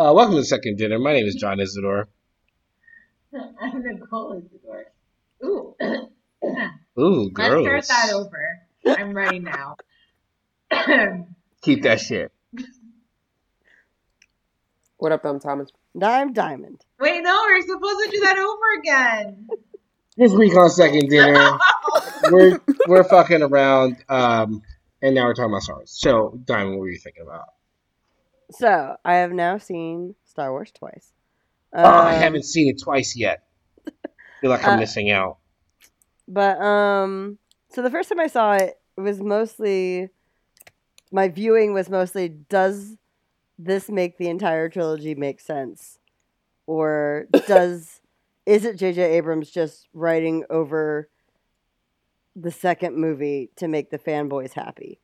Uh, welcome to Second Dinner. My name is John Isidore. I'm Nicole Isidore. Ooh. Ooh, girls. Let's start that over. I'm ready now. Keep that shit. What up, um, Thomas? I'm Diamond. Wait, no, we're supposed to do that over again. This week on Second Dinner, we're we're fucking around, um, and now we're talking about Star Wars. So, Diamond, what were you thinking about? So I have now seen Star Wars twice. oh, I Um, haven't seen it twice yet. I feel like I'm Uh, missing out. But um, so the first time I saw it, it was mostly my viewing was mostly does this make the entire trilogy make sense, or does is it J.J. Abrams just writing over the second movie to make the fanboys happy?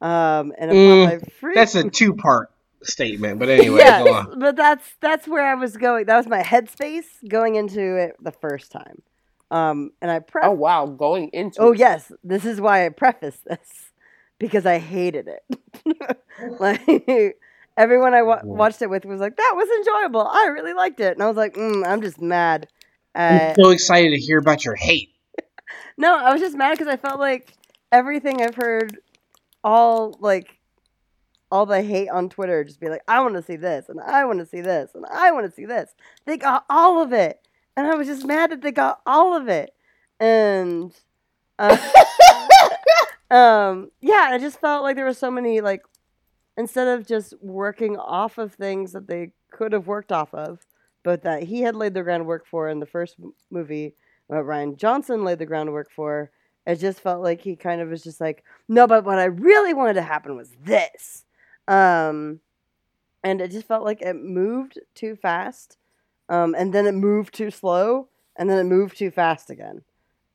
Um, and Mm, my free- That's a two part statement, but anyway, yes, go on. but that's that's where I was going. That was my headspace going into it the first time. Um, and I pre- Oh wow, going into Oh it. yes, this is why I preface this because I hated it. like everyone I wa- Mhm. watched it with was like, "That was enjoyable. I really liked it," and I was like, mm, "I'm just mad." I'm so excited to hear about your hate. No, I was just mad because I felt like everything I've heard, all like, all the hate on Twitter, just be like, "I want to see this," and "I want to see this," and "I want to see this." They got all of it, and I was just mad that they got all of it, and. Uh, um yeah i just felt like there were so many like instead of just working off of things that they could have worked off of but that he had laid the groundwork for in the first movie what rian johnson laid the groundwork for it just felt like he kind of was just like no but what i really wanted to happen was this um and it just felt like it moved too fast um and then it moved too slow and then it moved too fast again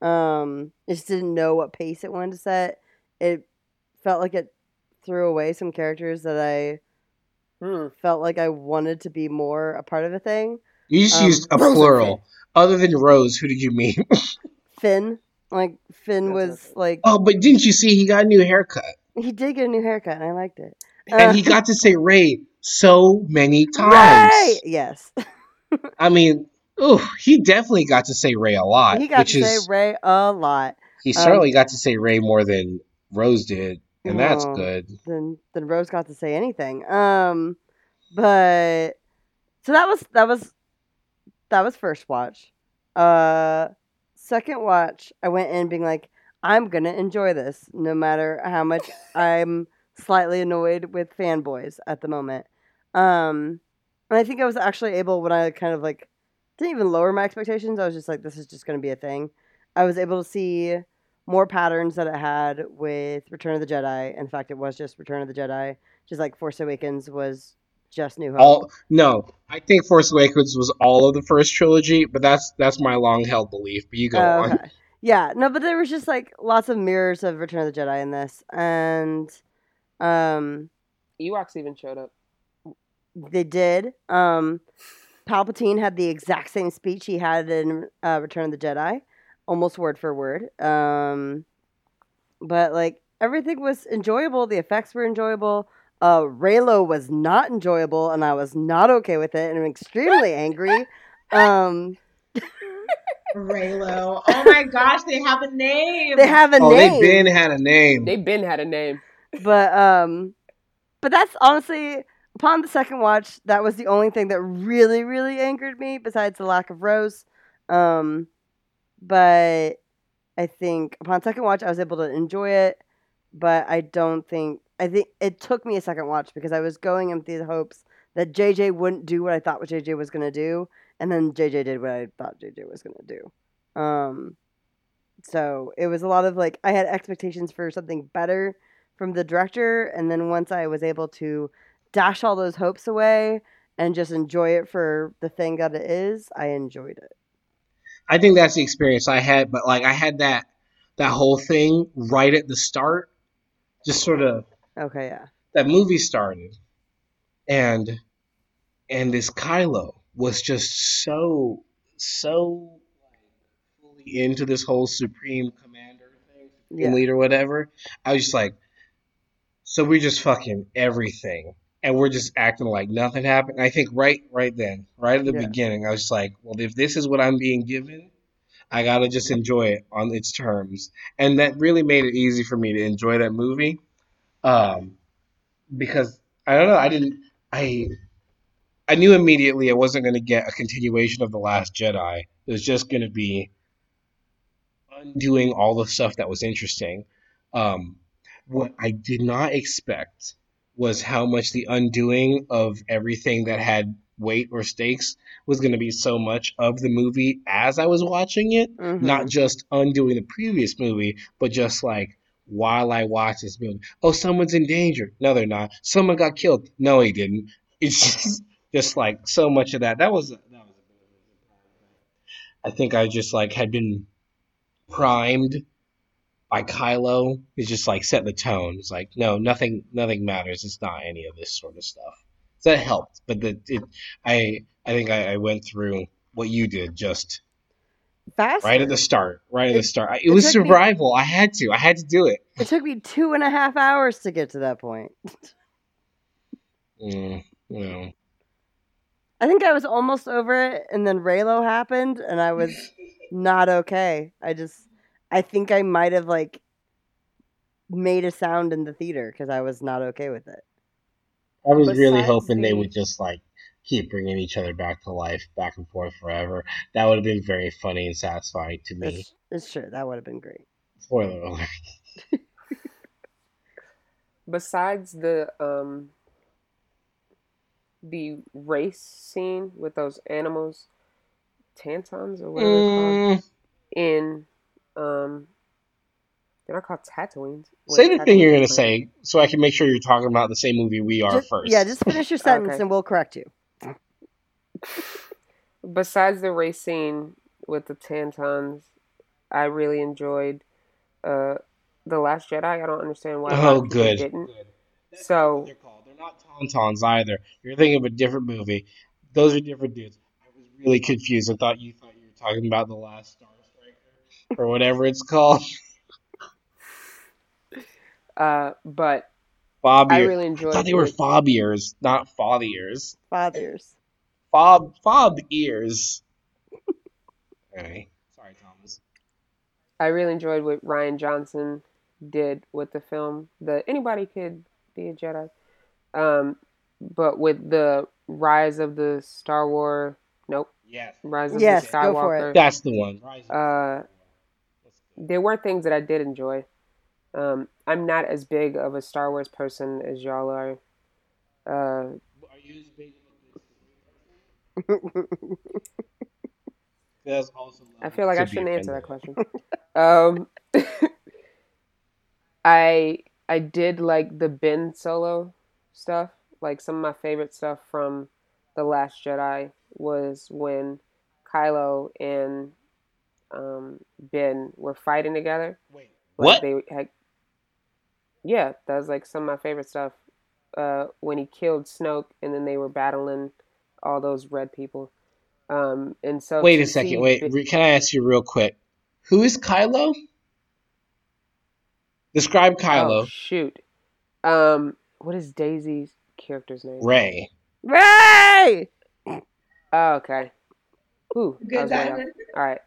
um it just didn't know what pace it wanted to set it felt like it threw away some characters that I Hmm. felt like I wanted to be more a part of a thing. You just Um, used a Rose plural. Other than Rose, who did you mean? Finn, like Finn That's was okay. like oh, but didn't you see he got a new haircut? he did get a new haircut and I liked it. And he Uh, got to say Rey so many times. Right! Yes, I mean, ooh, he definitely got to say Rey a lot. he got to is, say Rey a lot. he um, certainly got to say Rey more than Rose did, and that's Oh. good. Then then Rose got to say anything. Um, but so that was that was that was first watch. Uh, second watch, I went in being like, I'm gonna enjoy this, no matter how much I'm slightly annoyed with fanboys at the moment. Um, and I think I was actually able when I kind of like didn't even lower my expectations. I was just like, this is just gonna be a thing. I was able to see more patterns that it had with Return of the Jedi. In fact, it was just Return of the Jedi, just like Force Awakens was just New Hope. All no, I think Force Awakens was all of the first trilogy, but that's that's my long held belief. But you go Oh, on. Yeah, no, but there was just like lots of mirrors of Return of the Jedi in this, and um, Ewoks even showed up. they did. Um, Palpatine had the exact same speech he had in uh, Return of the Jedi, almost word for word. Um, but like everything was enjoyable. The effects were enjoyable. Uh, Reylo was not enjoyable, and I was not okay with it, and I'm extremely angry. Um, Reylo. Oh my gosh, they have a name. they have a Oh, name. they been had a name. They've been had a name. But um but that's honestly upon the second watch that was the only thing that really really angered me besides the lack of rose um but i think upon second watch i was able to enjoy it but i don't think i think it took me a second watch because i was going in the hopes that jj wouldn't do what i thought what jj was going to do and then jj did what i thought jj was going to do. Um so it was a lot of like i had expectations for something better from the director and then once i was able to dash all those hopes away and just enjoy it for the thing that it is i enjoyed it I think that's the experience I had, but like I had that that whole thing right at the start, just sort of okay yeah that movie started, and and this Kylo was just so so fully into this whole supreme commander thing, Yeah. leader, whatever. I was just like, so we're just fucking everything and we're just acting like nothing happened. I think right right then, right at the Yeah. beginning, I was like, well, if this is what I'm being given, I gotta just enjoy it on its terms, and that really made it easy for me to enjoy that movie, um, because I don't know, I didn't, I, I knew immediately I wasn't gonna get a continuation of the Last Jedi. It was just gonna be undoing all the stuff that was interesting. Um, what I did not expect was how much the undoing of everything that had weight or stakes was going to be so much of the movie as I was watching it. Mhm. Not just undoing the previous movie, but just like while I watch this movie. Oh, someone's in danger. No, they're not. Someone got killed. No, he didn't. It's just, just like so much of that. That was that was a bit of a. I think I just like had been primed by Kylo is just like set the tone. It's like no, nothing, nothing matters. It's not any of this sort of stuff. So that helped, but the it, I I think I, I went through what you did just Faster. right at the start. Right at It- the start. It, it was took me- survival. I had to. I had to do it. It took me two and a half hours to get to that point. Mm, you know. I think I was almost over it, and then Reylo happened, and I was not okay. I just, I think I might have like made a sound in the theater because I was not okay with it. I was really Besides hoping they would just like keep bringing each other back to life, back and forth forever. That would have been very funny and satisfying to me. It's, it's true that would have been great. Spoiler alert. Besides the um the race scene with those animals, tantons or whatever they're called, Mm, in um they're not called Tatooines. Wait, say the thing you're gonna say, so I can make sure you're talking about the same movie we are Just- first. Yeah, just finish your sentence Okay. and we'll correct you. Besides the race scene with the Tantons, I really enjoyed uh the Last Jedi. I don't understand why. Oh, good. Didn't. Good. That's So- not they're called. They're not tauntauns either. You're thinking of a different movie. Those are different dudes. I was really confused. I thought you thought you were talking about the last Star Striker or whatever it's called. Uh, but Fob I ear. really I enjoyed. thought they were it. fob ears, not fob ears. Fathers. Fob fob ears. Anyway, sorry, Thomas. I really enjoyed what Rian Johnson did with the film. The anybody could be a Jedi, um, but with the rise of the Star Wars. Nope, Yes, rise of Yes, the go for Skywalker. that's the one. Uh, there were things that I did enjoy. Um, I'm not as big of a Star Wars person as y'all are. Uh, Are you as big of a That's also. I feel like to I shouldn't answer that question. um, I I did like the Ben Solo stuff. Like some of my favorite stuff from the Last Jedi was when Kylo and um, Ben were fighting together. Wait, Like what? They had, yeah, that was like some of my favorite stuff. Uh, when he killed Snoke, and then they were battling all those red people. Um, and so Wait a second. see Wait, Ben- can I ask you real quick? Who is Kylo? Describe Oh Kylo. shoot. Um, what is Daisy's character's name? Rey. Rey! Oh, okay. Ooh, Good was way off. timing. All right.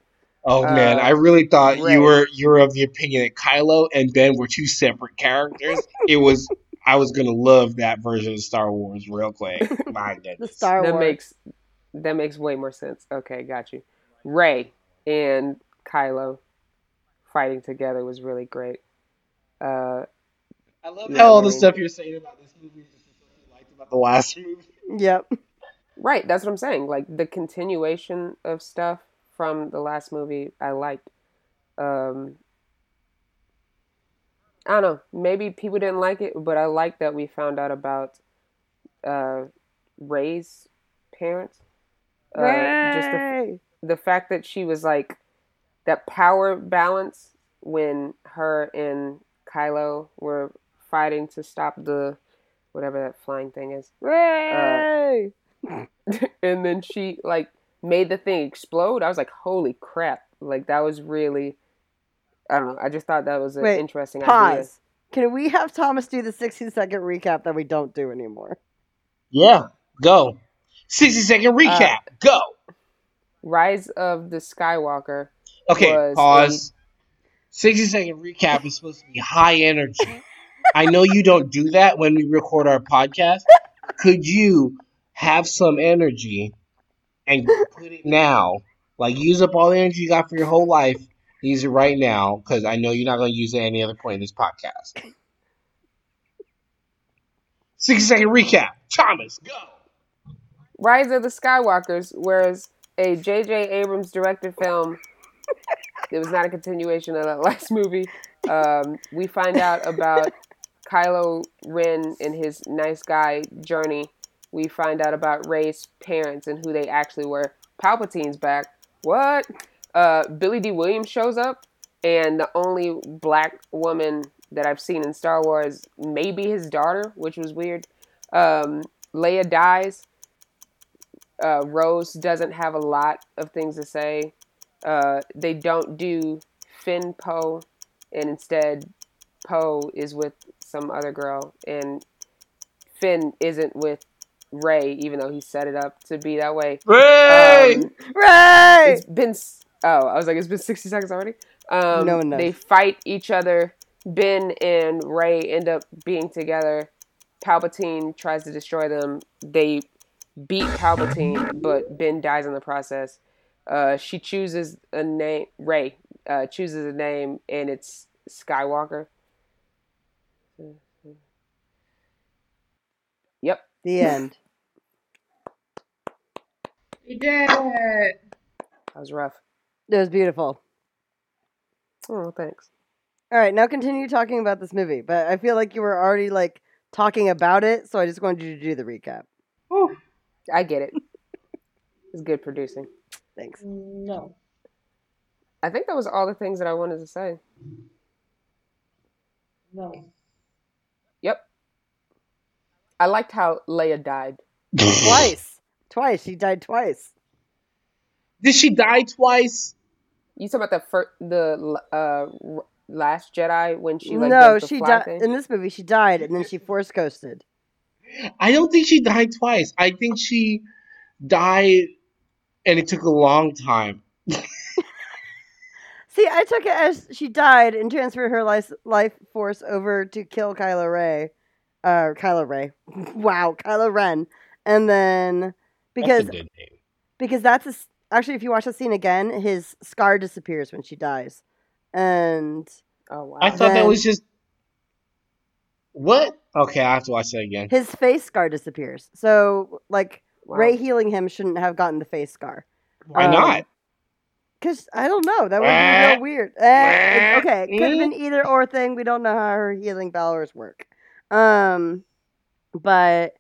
Oh man, Uh, I really thought Rey. you were you were of the opinion that Kylo and Ben were two separate characters. it was I was gonna love that version of Star Wars real quick. My The goodness. Star that Wars. makes that makes way more sense. Okay, got you. Rey and Kylo fighting together was really great. Uh, I love Yeah, how all the stuff you're saying about this movie is just the stuff you liked about the last movie. Yep. right, that's what I'm saying. Like the continuation of stuff from the last movie, I liked. Um, I don't know. Maybe people didn't like it, but I like that we found out about uh, Rey's parents. Uh, just the Rey! the fact that she was like that power balance when her and Kylo were fighting to stop the whatever that flying thing is. Rey! and then she like made the thing explode. I was like, "Holy crap." Like that was really I don't know. I just thought that was an Wait, interesting idea. Pause. Can we have Thomas do the 16 second recap that we don't do anymore? Yeah, go. 60 second uh, recap. go. Rise of the Skywalker. Okay, was pause. 60 second recap is supposed to be high energy. I know you don't do that when we record our podcast. Could you have some energy and put it now? Like, use up all the energy you got for your whole life. Use it right now because I know you're not going to use it at any other point in this podcast. 60 second recap. Thomas, go. Rise of the Skywalkers, whereas a J.J. Abrams directed film. it was not a continuation of that last movie. Um, we find out about Kylo Ren and his nice guy journey. We find out about Rey's parents and who they actually were. Palpatine's back. What? Uh, Billy Dee Williams shows up, and the only black woman that I've seen in Star Wars, maybe his daughter, which was weird. Um, Leia dies. Uh, Rose doesn't have a lot of things to say. Uh, they don't do Finn Poe, and instead Poe is with some other girl, and Finn isn't with Rey, even though he set it up to be that way. Rey! Um, Right. it's been oh, I was like, it's been sixty seconds already. Um, No one knows. They fight each other. Ben and Rey end up being together. Palpatine tries to destroy them. They beat Palpatine, but Ben dies in the process. Uh, she chooses a name. Rey uh, chooses a name, and it's Skywalker. Yep. the end. You did it. That was rough. It was beautiful. Oh, thanks. All right, now continue talking about this movie. But I feel like you were already like talking about it, so I just wanted you to do the recap. I get it. It's good producing. Thanks. No. I think that was all the things that I wanted to say. No. Yep. I liked how Leia died. Twice. Twice. She died twice. Did she die twice? You talking about the first, the uh last Jedi when she like no, she died in this movie. She died, and then she force ghosted. I don't think she died twice. I think she died and it took a long time. See, I took it as she died and transferred her life, life force over to kill Kylo Ray. Uh, Kylo Ray. wow, Kylo Ren. And then because That's a good name. because that's a s actually if you watch the scene again, his scar disappears when she dies, and oh wow. I thought that was just what? Okay, I have to watch that again. his face scar disappears. So like Wow. Rey healing him shouldn't have gotten the face scar. Why um, not? Cause I don't know, that would be Wah. real weird. Eh, it- okay, could have been either or thing. We don't know how her healing powers work. Um, but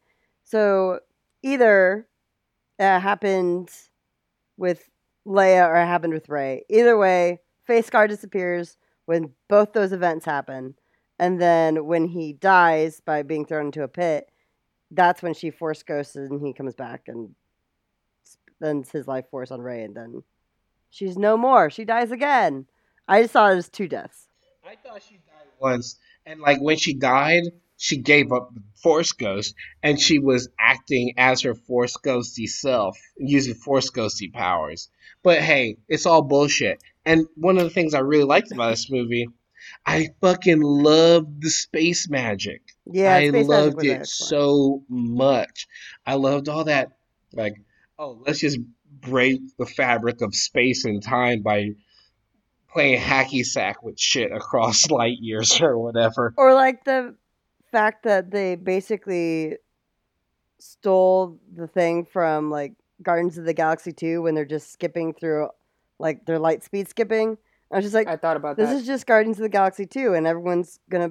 so either it happened with Leia or it happened with Rey. Either way, face scar disappears when both those events happen, and then when he dies by being thrown into a pit, that's when she force ghosted and he comes back and spends his life force on Rey, and then she's no more. She dies again. I just saw it as two deaths. I thought she died once, and like when she died, she gave up the Force Ghost, and she was acting as her Force Ghosty self, using Force Ghosty powers. But hey, it's all bullshit. And one of the things I really liked about this movie, I fucking loved the space magic. Yeah, I loved it so much. I loved all that. Like, oh, let's just break the fabric of space and time by playing hacky sack with shit across light years or whatever. Or like the fact that they basically stole the thing from like Guardians of the Galaxy 2 when they're just skipping through like their light speed skipping. I was just like, I thought about this that. is just Guardians of the Galaxy 2 and everyone's gonna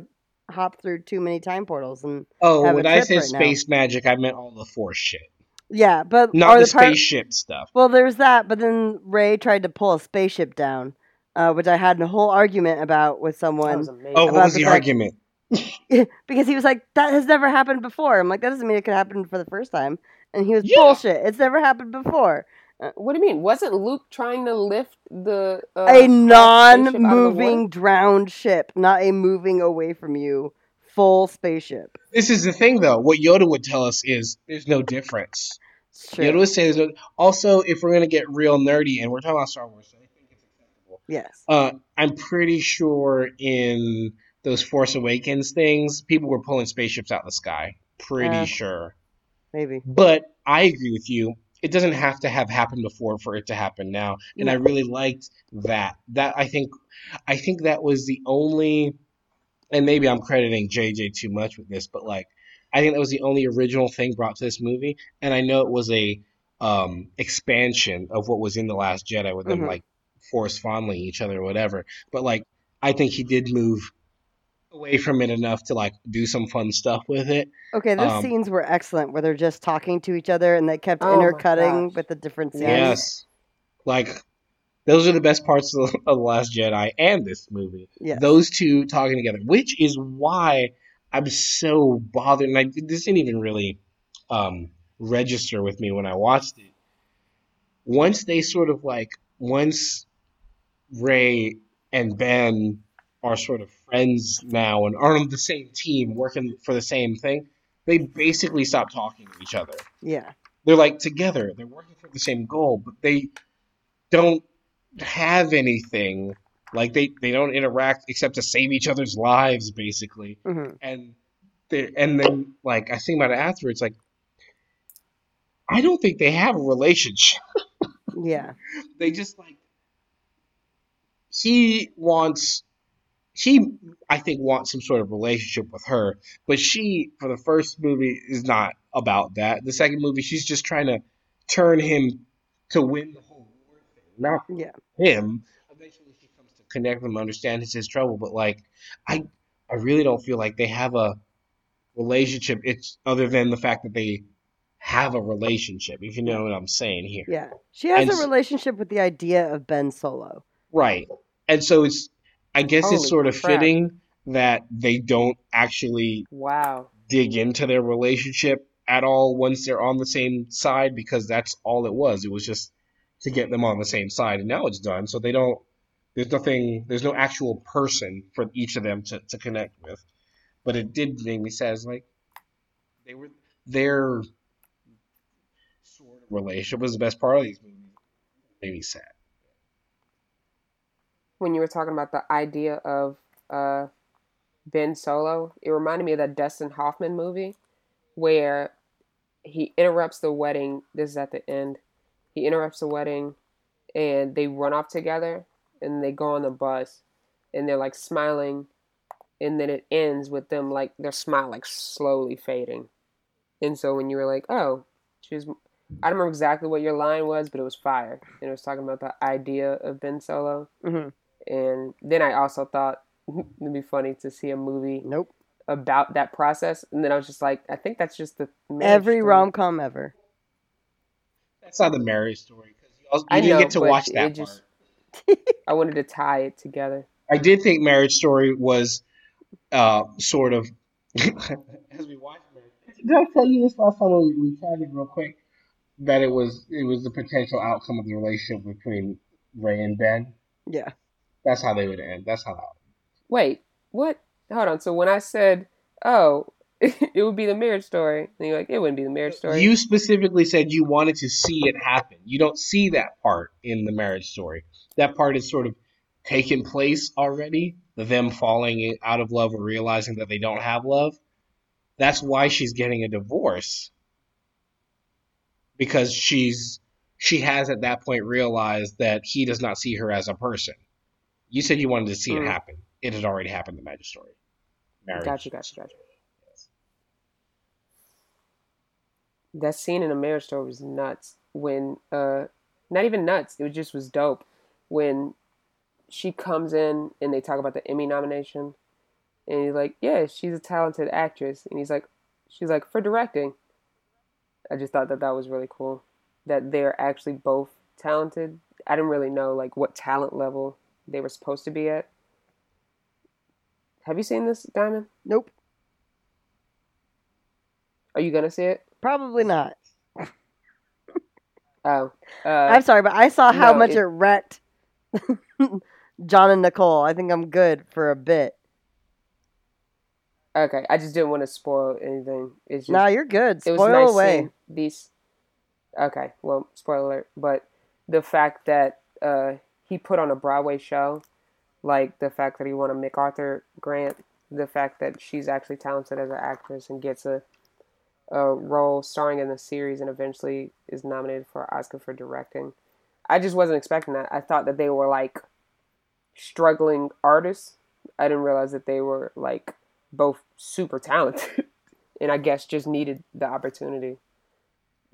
hop through too many time portals and Oh, Have a when I trip said right now. space magic, I meant all the force shit, yeah, but not or the, the part- spaceship stuff. Well, there's that, but then Rey tried to pull a spaceship down, uh, which I had a whole argument about with that someone. was. Oh, what about was the the fact- argument? because he was like, "That has never happened before." I'm like, "That doesn't mean it could happen for the first time." And he was Yeah. bullshit. It's never happened before. what do you mean? Wasn't Luke trying to lift the uh, a spaceship out the non-moving drowned ship, not a moving away from you full spaceship. This is the thing, though. What Yoda would tell us is there's no difference. It's true. Yoda would say there's no. Also, if we're gonna get real nerdy, and we're talking about Star Wars, so I think it's acceptable. yes. Uh, I'm pretty sure in those Force Awakens things, people were pulling spaceships out of the sky. Pretty Uh. sure. Maybe. But I agree with you. It doesn't have to have happened before for it to happen now. And I really liked that. That I think I think that was the only and maybe I'm crediting JJ too much with this, but like I think that was the only original thing brought to this movie. And I know it was a um expansion of what was in The Last Jedi with them Mhm. like force fondling each other or whatever. But like I think he did move away from it enough to like do some fun stuff with it. Okay, those Um, scenes were excellent where they're just talking to each other and they kept Oh intercutting with the different scenes. Yes. Like those are the best parts of, of the Last Jedi and this movie. Yes. Those two talking together, which is why I'm so bothered. And I, this didn't even really um, register with me when I watched it. Once they sort of like, once Rey and Ben are sort of friends now and are on the same team working for the same thing, they basically stop talking to each other. Yeah. they're like together. They're working for the same goal but they don't have anything. Like they they don't interact except to save each other's lives basically. Hmm and they and then like i think about it afterwards like i don't think they have a relationship. Yeah. they just like he wants he i think wants some sort of relationship with her but she for the first movie is not about that the second movie she's just trying to turn him to win the whole war thing not Yeah. him eventually she comes to connect with him understand his, his trouble but like i i really don't feel like they have a relationship it's other than the fact that they have a relationship if you know what i'm saying here Yeah. She has And a relationship with the idea of Ben Solo. Right. And so it's I guess Holy it's sort of crap. fitting that they don't actually Wow. dig into their relationship at all once they're on the same side because that's all it was. It was just to get them on the same side and now it's done. So they don't there's nothing there's no actual person for each of them to, to connect with. But it did make me sad. It's like they were their sort of relationship was the best part of these movies. Made me sad. When you were talking about the idea of uh, Ben Solo, it reminded me of that Dustin Hoffman movie where he interrupts the wedding. This is at the end. He interrupts the wedding and they run off together and they go on the bus and they're like smiling and then it ends with them like their smile like slowly fading. And so when you were like, oh, she was, I don't remember exactly what your line was, but it was fire. And it was talking about the idea of Ben Solo. hmm And then I also thought it'd be funny to see a movie Nope. about that process. And then I was just like, I think that's just the Every rom com ever. That's not the marriage story because you, also, you I didn't know, get to watch it that just- part. I wanted to tie it together. I did think Marriage Story was uh, sort of as we watched Marriage. Did I tell you this last time we, we chatted real quick that it was it was the potential outcome of the relationship between Rey and Ben? Yeah. That's how they would end. That's how that. Wait, what? Hold on. So when I said, oh, it would be the marriage story, then you're like, it wouldn't be the marriage story. You specifically said you wanted to see it happen. You don't see that part in the marriage story. That part is sort of taken place already. Them falling out of love or realizing that they don't have love. That's why she's getting a divorce. Because she's she has at that point realized that he does not see her as a person. You said you wanted to see it Mm. happen. It had already happened in the marriage story. Marriage. Gotcha, gotcha, gotcha. That scene in a marriage story was nuts. When, uh, not even nuts, it just was dope. When she comes in and they talk about the Emmy nomination, and he's like, "Yeah, she's a talented actress," and he's like, "She's like for directing." I just thought that that was really cool. That they're actually both talented. I didn't really know like what talent level they were supposed to be at. Have you seen this, Diamond? Nope. Are you gonna see it? Probably not. Oh, uh, I'm sorry, but I saw how no, much it- it wrecked John and Nicole. I think I'm good for a bit. Okay, I just didn't want to spoil anything. It's just Nah, you're good. it was Spoil nice away. these. Okay, well, spoiler alert, but the fact that uh, he put on a Broadway show, like the fact that he won a MacArthur grant, the fact that she's actually talented as an actress and gets a a role starring in the series and eventually is nominated for Oscar for directing. I just wasn't expecting that. I thought that they were like struggling artists. I didn't realize that they were like both super talented and I guess just needed the opportunity.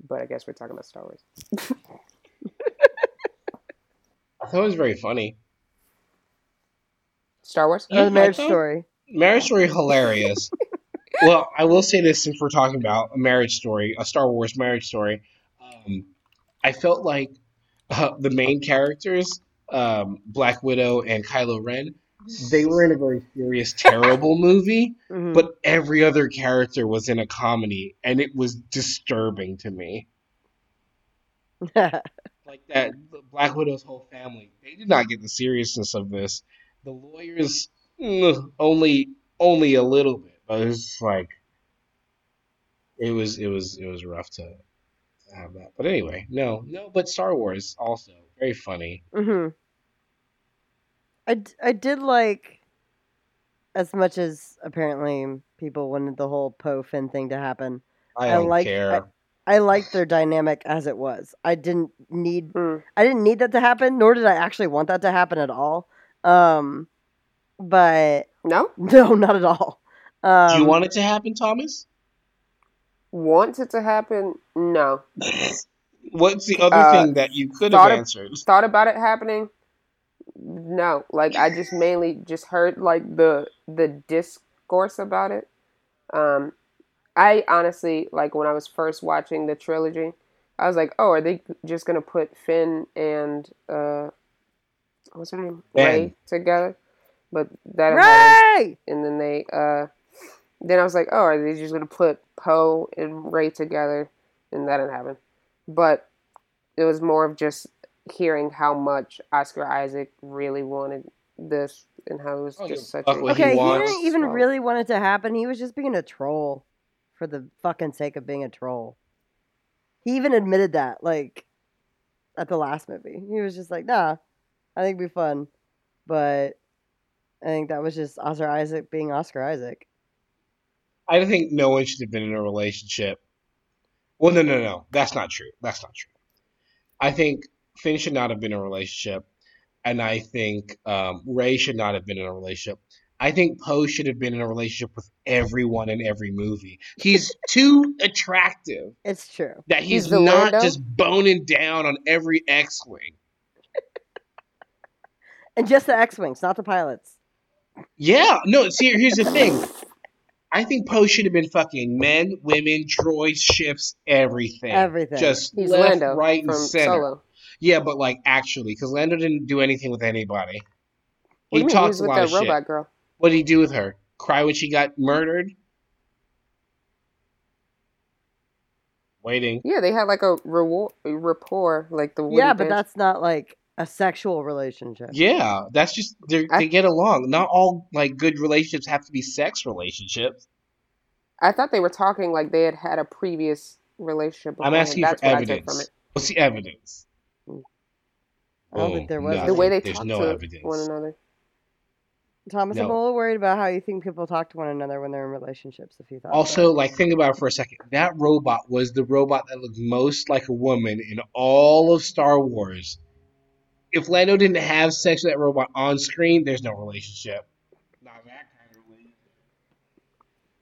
But I guess we're talking about Star Wars. I thought it was very funny. Star Wars? Yeah, Uh, the marriage thought- story. Marriage Story hilarious. well, I will say this since we're talking about a marriage story, a Star Wars marriage story. Um, I felt like uh, the main characters, um, Black Widow and Kylo Ren, they were in a very serious, terrible movie, Mhm. but every other character was in a comedy, and it was disturbing to me. Like that, Black Widow's whole family, they did not get the seriousness of this. The lawyers, only only a little bit, but it was like it was it was it was rough to, to have that. But anyway, no, no, but Star Wars also very funny. hmm I, d- I did like as much as apparently people wanted the whole Poe Finn thing to happen. I I don't like- care. I liked their dynamic as it was. I didn't need Mm. I didn't need that to happen, nor did I actually want that to happen at all. Um, but No? no, not at all. Um, Do you want it to happen, Thomas? Want it to happen? No. What's the other Uh, thing that you could have thought of- answered? Thought about it happening? No. Like I just mainly just heard like the the discourse about it. Um I honestly like when I was first watching the trilogy, I was like, "Oh, are they just gonna put Finn and uh, what's her name, Ben. Rey together?" But that didn't happen. Rey. and then they uh then I was like, oh, are they just gonna put Poe and Rey together? And that didn't happen. But it was more of just hearing how much Oscar Isaac really wanted this and how it was Oh, just such a what he Okay, he, didn't even really want it to happen. He was just being a troll for the fucking sake of being a troll. He even admitted that, like, at the last movie. He was just like, nah, I think it'd be fun. But I think that was just Oscar Isaac being Oscar Isaac. I think no one should have been in a relationship. Well, no, no, no. That's not true. That's not true. I think Finn should not have been in a relationship, and I think um, Rey should not have been in a relationship. I think Poe should have been in a relationship with everyone in every movie. He's too attractive It's true. that he's, He's not Lando? just boning down on every X-wing. And just the X Wings, not the pilots. Yeah, no. See, here's the thing. I think Poe should have been fucking men, women, droids, ships, everything. Everything. Just He's left, Lando right, and from center. Solo. Yeah, but like actually, because Lando didn't do anything with anybody. What He you? He talks was a with lot that of shit. robot girl. What did he do with her? Cry when she got murdered? Waiting. Yeah, they had like a reward, rapport, like the yeah, but Bench. that's not like a sexual relationship. Yeah, that's just they're- I- they get along. Not all like good relationships have to be sex relationships. I thought they were talking like they had had a previous relationship. I'm asking you That's for what I took from evidence. What's the evidence? I don't think there was oh, nothing. The way they There's talk no to evidence. one another. Thomas, I'm a little worried about how you think people talk to one another when they're in relationships. If you thought Also, like, think about it for a second. That robot was the robot that looked most like a woman in all of Star Wars. If Lando didn't have sex with that robot on screen, there's no relationship. Not that kind of relationship.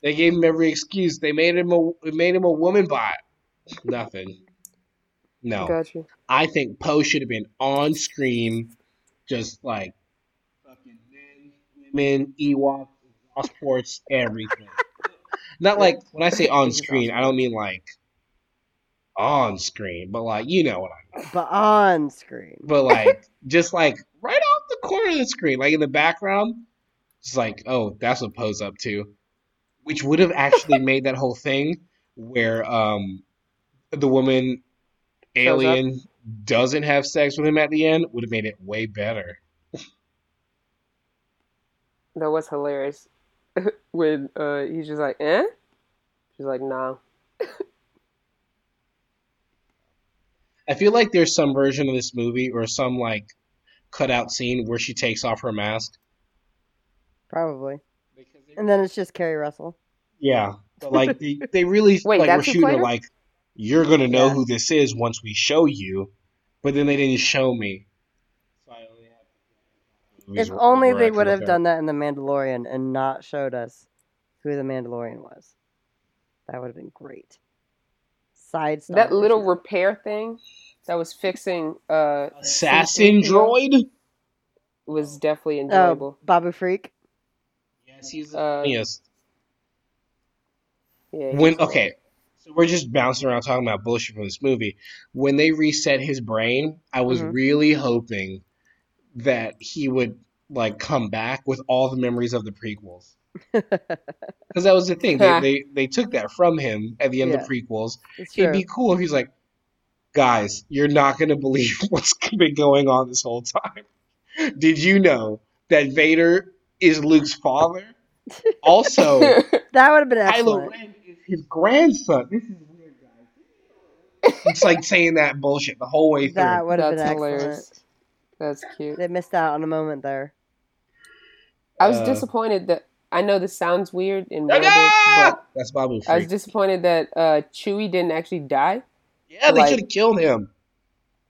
They gave him every excuse. They made him a made him a woman bot. Nothing. No. Got you. I think Poe should have been on screen, just like fucking men, women, Ewoks, exhaust everything. Not like when I say on screen, I don't mean like on screen, but like you know what I mean. But on screen. But like just like right off the corner of the screen, like in the background, it's like, oh, that's what Poe's up to, which would have actually made that whole thing where um the woman alien doesn't have sex with him at the end would have made it way better. That was hilarious. when uh, he's just like, eh? She's like, no. I feel like there's some version of this movie or some like cutout scene where she takes off her mask. Probably. And then it's just Keri Russell. Yeah, but like they, they really Wait, like were that's who shooting played her her? like you're gonna know Yeah. who this is once we show you, but then they didn't show me. So I only have movies If where- only where they would have done that in The Mandalorian and not showed us who the Mandalorian was. That would have been great. Side Star That little repair thing that was fixing uh assassin droid. was definitely Oh, enjoyable. Babu Frik. Yes, he's Uh, yes. yeah. When okay, so we're just bouncing around talking about bullshit from this movie. When they reset his brain, I was Mhm. really hoping that he would like come back with all the memories of the prequels. Because that was the thing. They, they they took that from him at the end of the prequels. It'd be cool if he's like, guys, you're not gonna believe what's been going on this whole time. Did you know that Vader is Luke's father? Also, That would have been Kylo. Ren is his grandson. This is weird, guys. It's like saying that bullshit the whole way through. That would have That's been hilarious. excellent. That's cute. They missed out on a moment there. I was Uh, disappointed that I know this sounds weird and Ah! morbid, but That's Babu I was disappointed that uh, Chewie didn't actually die. Yeah, they like- should have killed him.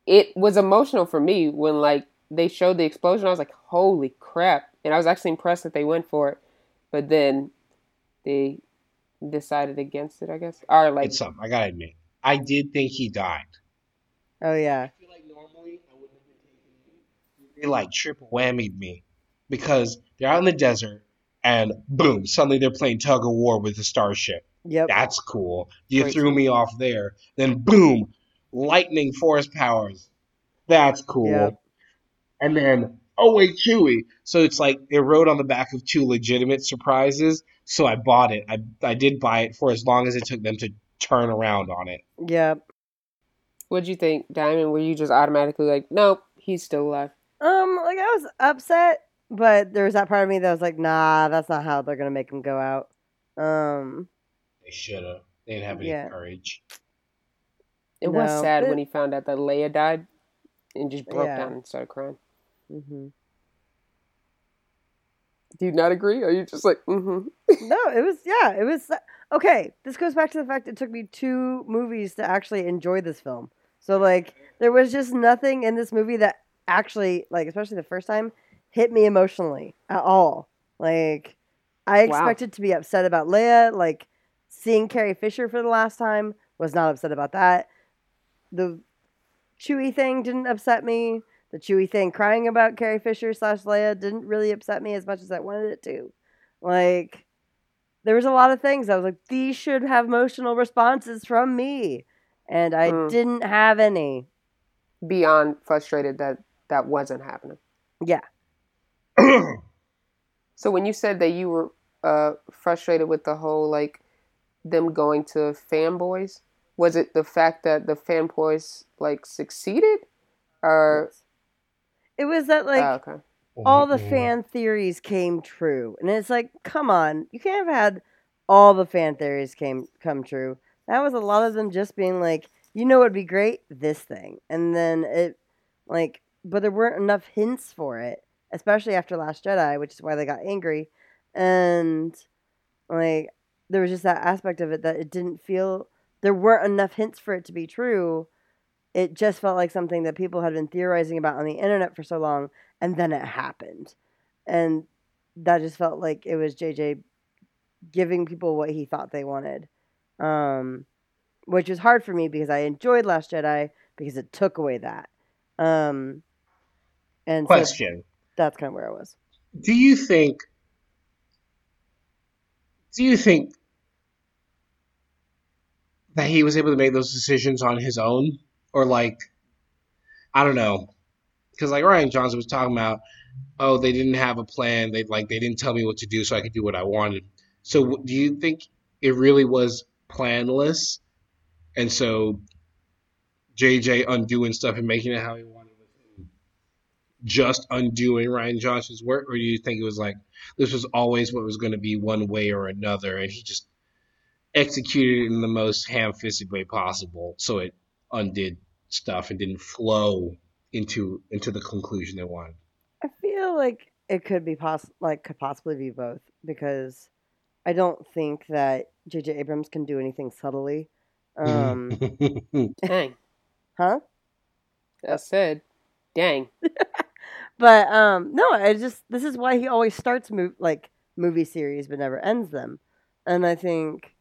It was emotional for me when like they showed the explosion. I was like, "Holy crap!" And I was actually impressed that they went for it. But then they decided against it. I guess, or like It's something I gotta admit. I did think he died. Oh yeah. I feel like normally I wouldn't have been taking. They like triple whammied me because they're out in the desert and boom, suddenly they're playing tug of war with the starship. Yep. That's cool. You Great. threw me off there. Then boom, lightning force powers. That's cool. Yep. And then oh wait, Chewie. So it's like they rode on the back of two legitimate surprises. So I bought it. I I did buy it for as long as it took them to turn around on it. Yep. what'd you think, Diamond? Were you just automatically like, "Nope, he's still alive"? Um, like I was upset, but there was that part of me that was like, nah, that's not how they're gonna make him go out. Um, They should have. They didn't have any Yeah. courage. It was sad it- when he found out that Leia died, and just broke Yeah. down and started crying. Mm-hmm. Do you not agree? Are you just like, mm-hmm? no, it was yeah, it was okay. This goes back to the fact it took me two movies to actually enjoy this film. So like, there was just nothing in this movie that actually, like, especially the first time, hit me emotionally at all. Like, I Wow. expected to be upset about Leia. Like, seeing Carrie Fisher for the last time was not upset about that. The Chewie thing didn't upset me. The Chewie thing crying about Carrie Fisher slash Leia didn't really upset me as much as I wanted it to. Like, there was a lot of things I was like, these should have emotional responses from me, and I Mm. didn't have any. Beyond frustrated that that wasn't happening. Yeah, So when you said that you were uh, frustrated with the whole like them going to fanboys, was it the fact that the fanboys like succeeded, or it was that like oh, okay, all the fan theories came true, and it's like, come on, you can't have had all the fan theories came come true. That was a lot of them just being like, you know, what'd be great? This thing, and then it like, but there weren't enough hints for it, especially after Last Jedi, which is why they got angry, and like there was just that aspect of it that it didn't feel there weren't enough hints for it to be true. It just felt like something that people had been theorizing about on the internet for so long, and then it happened. And that just felt like it was JJ giving people what he thought they wanted. Um, which was hard for me because I enjoyed Last Jedi because it took away that. Um, and so Question: that's kind of where I was. Do you think? Do you think that he was able to make those decisions on his own, or like, I don't know, because like Rian Johnson was talking about, oh, they didn't have a plan. They like they didn't tell me what to do, so I could do what I wanted. So do you think it really was planless, and so JJ undoing stuff and making it how he wanted just undoing Rian Johnson's work, or do you think it was like this was always what was going to be one way or another, and he just executed it in the most ham-fisted way possible, so it undid stuff and didn't flow into into the conclusion they wanted. I feel like it could be poss- like could possibly be both because I don't think that J.J. Abrams can do anything subtly. Um, Dang. huh? I said, dang. But um, no, I just this is why he always starts mov- like movie series but never ends them, and I think.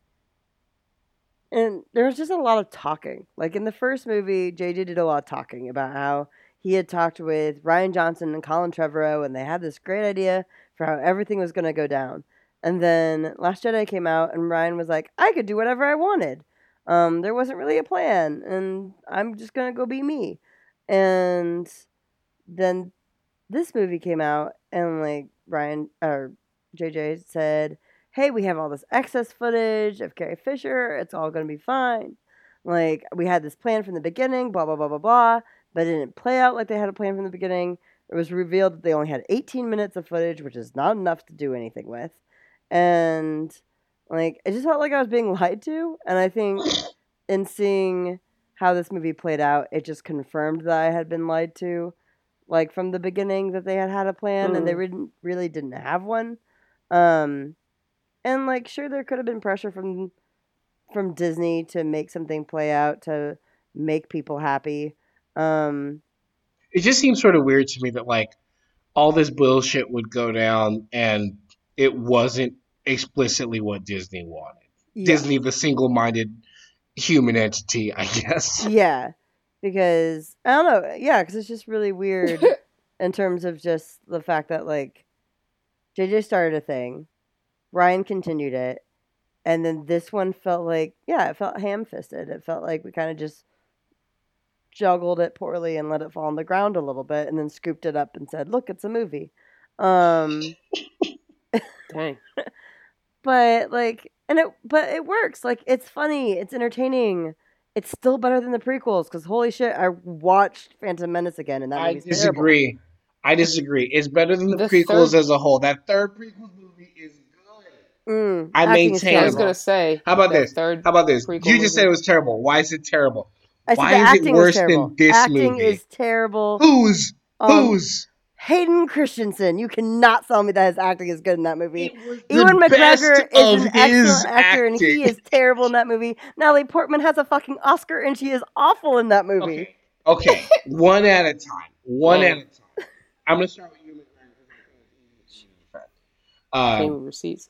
And there was just a lot of talking. Like in the first movie, JJ did a lot of talking about how he had talked with Rian Johnson and Colin Trevorrow, and they had this great idea for how everything was going to go down. And then Last Jedi came out, and Rian was like, "I could do whatever I wanted. Um, there wasn't really a plan, and I'm just gonna go be me." And then this movie came out, and like Rian or JJ said, "Hey, we have all this excess footage of Carrie Fisher. It's all gonna be fine. Like we had this plan from the beginning. Blah blah blah blah blah." But it didn't play out like they had a plan from the beginning. It was revealed that they only had 18 minutes of footage, which is not enough to do anything with. And like it just felt like I was being lied to. And I think in seeing how this movie played out, it just confirmed that I had been lied to. Like from the beginning that they had had a plan and they Mm. really, really didn't have one. Um, and like sure there could have been pressure from from Disney to make something play out to make people happy. Um, it just seems sort of weird to me that like all this bullshit would go down and it wasn't explicitly what Disney wanted. yeah. Disney, the single-minded human entity, I guess. Yeah, because I don't know. Yeah, because it's just really weird in terms of just the fact that like JJ started a thing, Rian continued it, and then this one felt like yeah, it felt ham-fisted. It felt like we kind of just juggled it poorly and let it fall on the ground a little bit, and then scooped it up and said, "Look, it's a movie." Um, Dang. but like and it but it works like it's funny it's entertaining it's still better than the prequels because holy shit i watched phantom menace again and that I movie's terrible. disagree. I disagree. It's better than the, The prequels third- as a whole. That third prequel movie is good. Mm, I acting is maintain- I was gonna say. How about this? Third. How about this? You just said it was terrible. Why is it terrible? I said why is it worse than terrible. this acting movie? is terrible Who's? Um, Who's? Hayden christensen you cannot tell me that his acting is good in that movie Ewan McGregor is an excellent his actor, and he is terrible in that movie. Natalie Portman has a fucking Oscar, and she is awful in that movie. Okay. Okay. One at a time. One at a time. I'm gonna start with you, McGregor. Um, with receipts.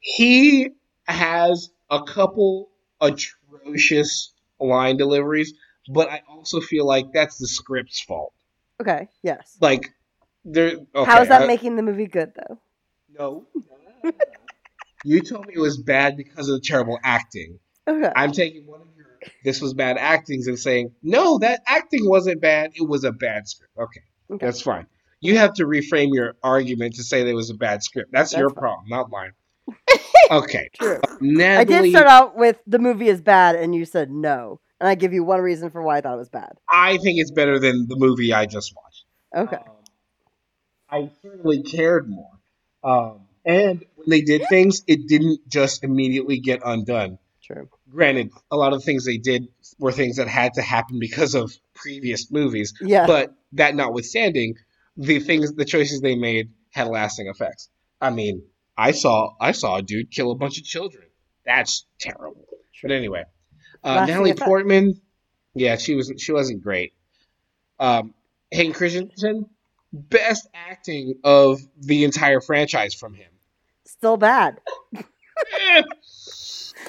he has a couple atrocious line deliveries, but I also feel like that's the script's fault. Okay, yes. Like, there. Okay, How is that I- making the movie good, though? No. you told me it was bad because of the terrible acting. Okay. I'm taking one of your this was bad actings and saying no, that acting wasn't bad. It was a bad script. Okay, Okay. that's fine. You have to reframe your argument to say that it was a bad script. That's, That's your fine. problem, not mine. Okay, True. I Natalie, did start out with the movie is bad, and you said no, and I give you one reason for why I thought it was bad. I think it's better than the movie I just watched. Okay. Um, I certainly cared more. Um, and when they did things, it didn't just immediately get undone. True. Granted, a lot of things they did were things that had to happen because of previous movies. Yeah. But that notwithstanding, the things, the choices they made had lasting effects. I mean, I saw, I saw a dude kill a bunch of children. That's terrible. But anyway, uh, Natalie effect. Portman, yeah, she was, she wasn't great. Um, Hayden Christensen, best acting of the entire franchise from him. Still bad. Eh.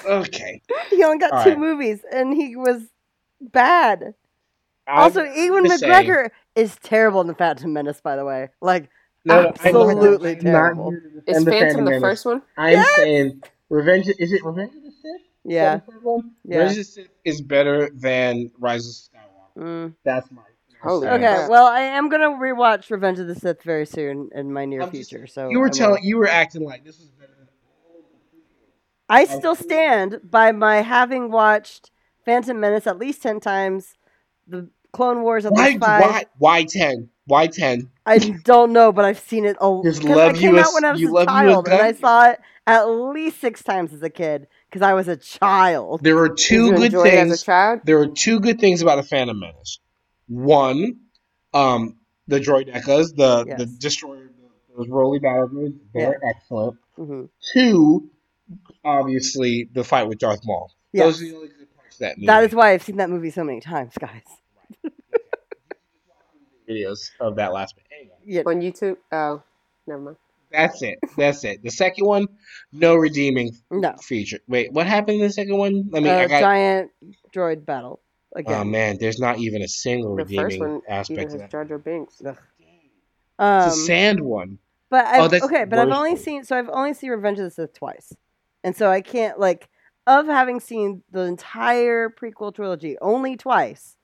okay. He only got All two right. movies, and he was bad. I'm also, Ewan just saying- McGregor is terrible in the Phantom Menace. By the way, like No, no, I'm not- absolutely I'm not terrible. here to defend Is the Phantom the Menace. first one? I'm Yes! saying Revenge. Is it Revenge of the Sith? Is yeah. that the third one? Yeah. Revenge of Sith is better than Rise of Skywalker. Mm. That's my. Holy Okay, Yeah. well, I am gonna rewatch Revenge of the Sith very soon in my near I'm just- future. So You I were will. telling. You were acting like this was better than all of the prequels. I still stand by my having watched Phantom Menace at least ten times, the Clone Wars at Why? least five. Why? Why ten? Why ten? I don't know, but I've seen it. A, Just 'cause it love you came out when I was a love you child, and I saw it at least six times as a kid because I was a child. There are two good enjoy as things. a child? there are two good things about the Phantom Menace. One, um, the droidekas, the the Yes. destroyer, those roly batteries, they're excellent. hmm Two, obviously, the fight with Darth Maul. Yes. Those are the only good parts of that movie. That is why I've seen that movie so many times, guys. videos of that last bit. Anyway, Yeah. On YouTube? Oh, never mind. That's it. That's it. The second one, no redeeming No. feature. Wait, what happened in the second one? Let me. I Uh, got. giant droid battle Oh man, there's not even a single The first redeeming one even aspect has of that. Jar Jar Binks. Ugh. It's Um, a sand one. But I've, Oh, okay, but I've only one. seen so I've only seen Revenge of the Sith twice, and so I can't like of having seen the entire prequel trilogy only twice.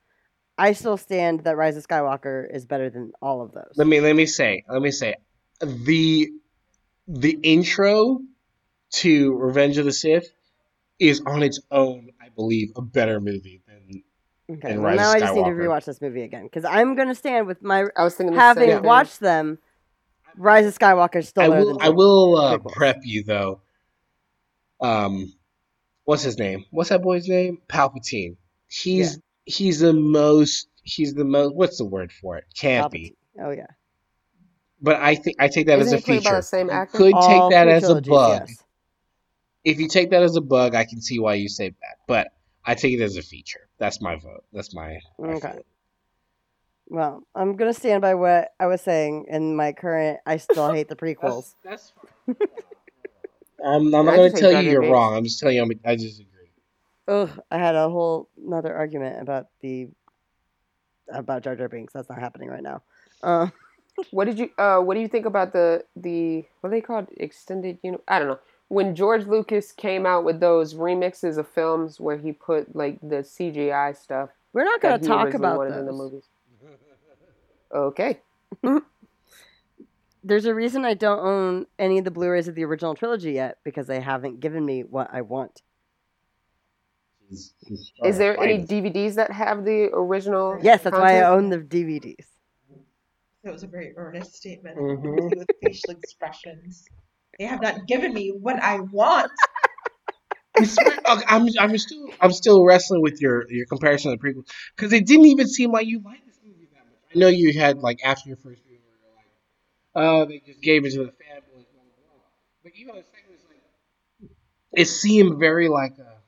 I still stand that Rise of Skywalker is better than all of those. Let me let me say. Let me say. The the intro to Revenge of the Sith is on its own, I believe, a better movie than okay, and well, now of I just need to rewatch this movie again because I'm gonna stand with my I was thinking the having same watched them. Rise of Skywalker is still I better will. than I will uh, prep you though. Um, what's his name? What's that boy's name? Palpatine. He's he's the most. He's the most. What's the word for it? Campy. Palpatine. Oh yeah, But I think I take that Isn't as a he played feature. the same actor? could All take that as a bug. yes. If you take that as a bug, I can see why you say that. But I take it as a feature. That's my vote. That's my. my Okay. feeling. Well, I'm gonna stand by what I was saying in my current. I still hate the prequels. That's. that's I'm, I'm not gonna tell you you're Binks. wrong. I'm just telling you I'm, I disagree. Ugh, I had a whole another argument about the about Jar Jar Binks. That's not happening right now. Uh, What did you uh what do you think about the the what are they called? Extended you know I don't know. When George Lucas came out with those remixes of films where he put like the CGI stuff we're not gonna talk about wanted in the movies. Okay. There's a reason I don't own any of the Blu-rays of the original trilogy yet because they haven't given me what I want. He's- he's trying Is there any. DVDs that have the original? Yes, that's why I own the DVDs. That was a very earnest statement Mhm. with facial expressions. They have not given me what I want. It's weird. Okay, I'm I'm still I'm still wrestling with your your comparison of the prequel because it didn't even seem like you liked this movie that much. I know you had like after your first viewing, you're like, oh, they just gave it to the fanboys. But even the second was like, it seemed very like a.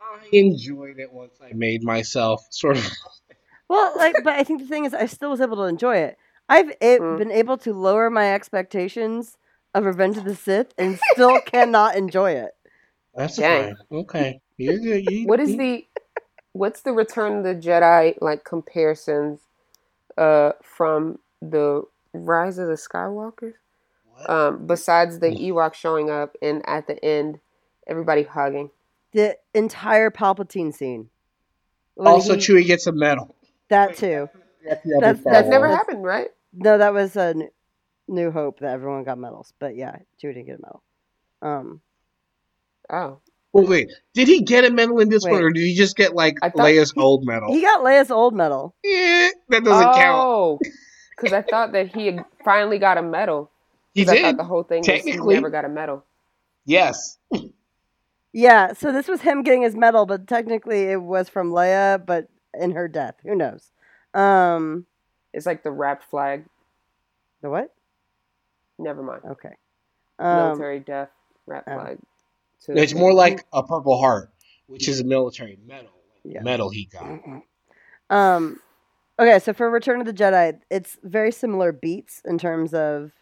I enjoyed it once I made myself sort of. Well, like, but I think the thing is, I still was able to enjoy it. I've a- Mm. been able to lower my expectations of Revenge of the Sith and still cannot enjoy it. That's Dang. fine. Okay, you're good. You, What is you- the what's the Return of the Jedi like comparisons uh from the Rise of the Skywalkers? Um besides the Ewok showing up and at the end everybody hugging. The entire Palpatine scene. When also, he- Chewie gets a medal. That too. That's, the other That's- That never happened, right? No, that was a New Hope that everyone got medals, but yeah, Chewie didn't get a medal. Um, Oh. Well, wait. Did he get a medal in this one, or did he just get like I Leia's he- old medal? he got Leia's old medal. Eh, that doesn't count. Oh. Cuz I thought that he had finally got a medal. He 'Cause I did. thought the whole thing was he Technically. never got a medal. Yes. Yeah, so this was him getting his medal, but technically it was from Leia, but in her death. Who knows? Um, It's like the wrapped flag. the what? Never mind. Okay. Um, Military death wrapped oh. flag. To- It's more like a Purple Heart, which is a military medal. Yeah. Medal he got. Um, okay, so for Return of the Jedi, it's very similar beats in terms of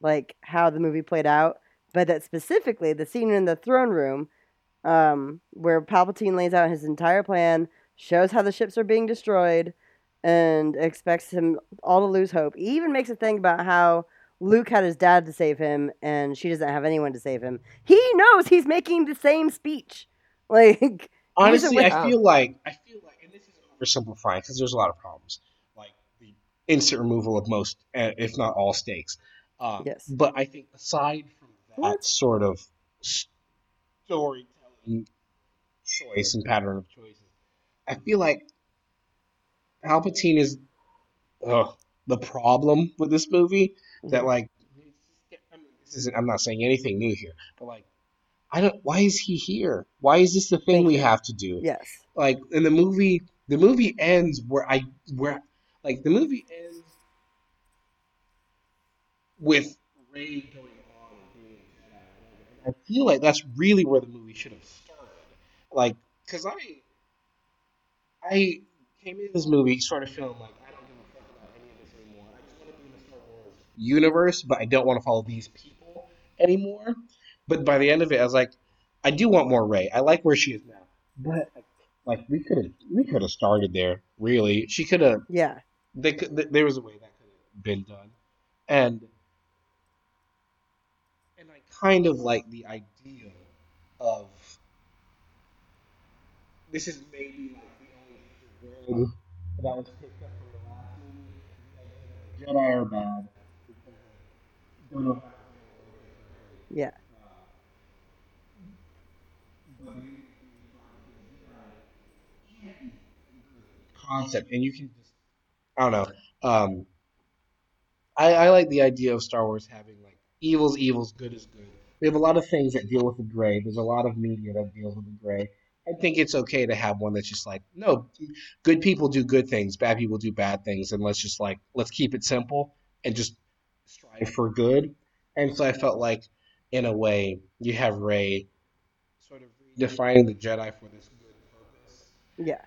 like how the movie played out, but that specifically the scene in the throne room, um, where Palpatine lays out his entire plan, shows how the ships are being destroyed, and expects him all to lose hope. He even makes a thing about how Luke had his dad to save him, and she doesn't have anyone to save him. He knows he's making the same speech. Like, Honestly, I feel like I feel like, and this is oversimplifying because there's a lot of problems, like the instant removal of most, uh, if not all, stakes. Uh, Yes. But I think aside from that What? sort of storytelling choice and pattern of choices, I feel like Palpatine is ugh, the problem with this movie that mm-hmm. like I mean, this isn't, I'm not saying anything new here, but like I don't why is he here? Why is this the thing Thank we you. have to do? Yes. Like in the movie the movie ends where I where like the movie ends with Rey going on and being. I feel like that's really where the movie should have started. Like, cause I I came into this movie sort of feeling like I don't give a fuck about any of this anymore. I just want to be in the Star Wars universe, but I don't want to follow these people anymore. But by the end of it, I was like, I do want more Rey. I like where she is now, but like we could have we could have started there. Really, she could have. Yeah. They could. th- There was a way that could have been done, and and I kind of like the idea of this is maybe like that was picked up from the last movie. Jedi are bad. Don't know Yeah. concept, and you can just I don't know. Um, I, I like the idea of Star Wars having like evil's evil's good is good. We have a lot of things that deal with the gray. There's a lot of media that deals with the gray. I think it's okay to have one that's just like, no, good people do good things, bad people do bad things, and let's just like let's keep it simple and just strive for good. And so I felt like, in a way, you have Rey sort of redefining the Jedi for this good purpose Yeah.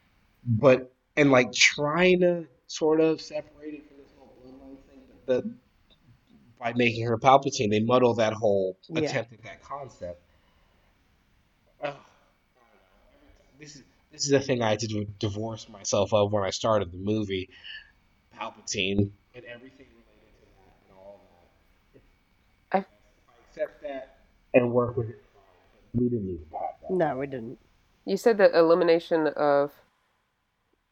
but and like trying to sort of separate it from this whole bloodline thing, but the, by making her Palpatine, they muddle that whole Yeah. attempt at that concept. Ugh, I don't know. This is this is the thing I had to divorce myself of when I started the movie, Palpatine and everything related to that and all of that. I- I accept that and work with it, we didn't need that. No, we didn't. You said the elimination of.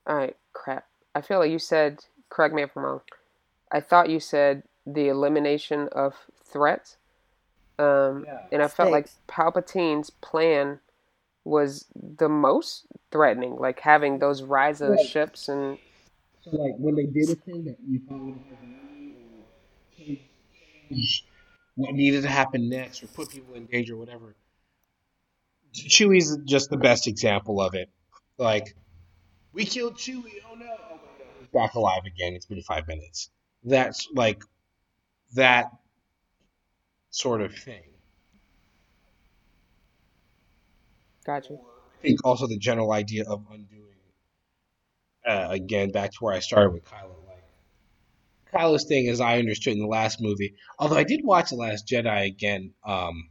All right, crap. I feel like you said. Correct me if I'm wrong. I thought you said the elimination of threats. Um, Yeah. and I felt like Palpatine's plan was the most threatening, like having those rise of the Right. ships and So like when they did a thing that you thought would have value or change, change what needed to happen next or put people in danger or whatever. Chewie's just the best example of it. Like, we killed Chewie, oh no. Oh wait, no, he's back alive again. It's been five minutes. That's like that sort of thing. Gotcha. I think also the general idea of undoing. Uh, again, back to where I started with Kylo. Like Kylo's thing, as I understood in the last movie. Although I did watch the Last Jedi again, um,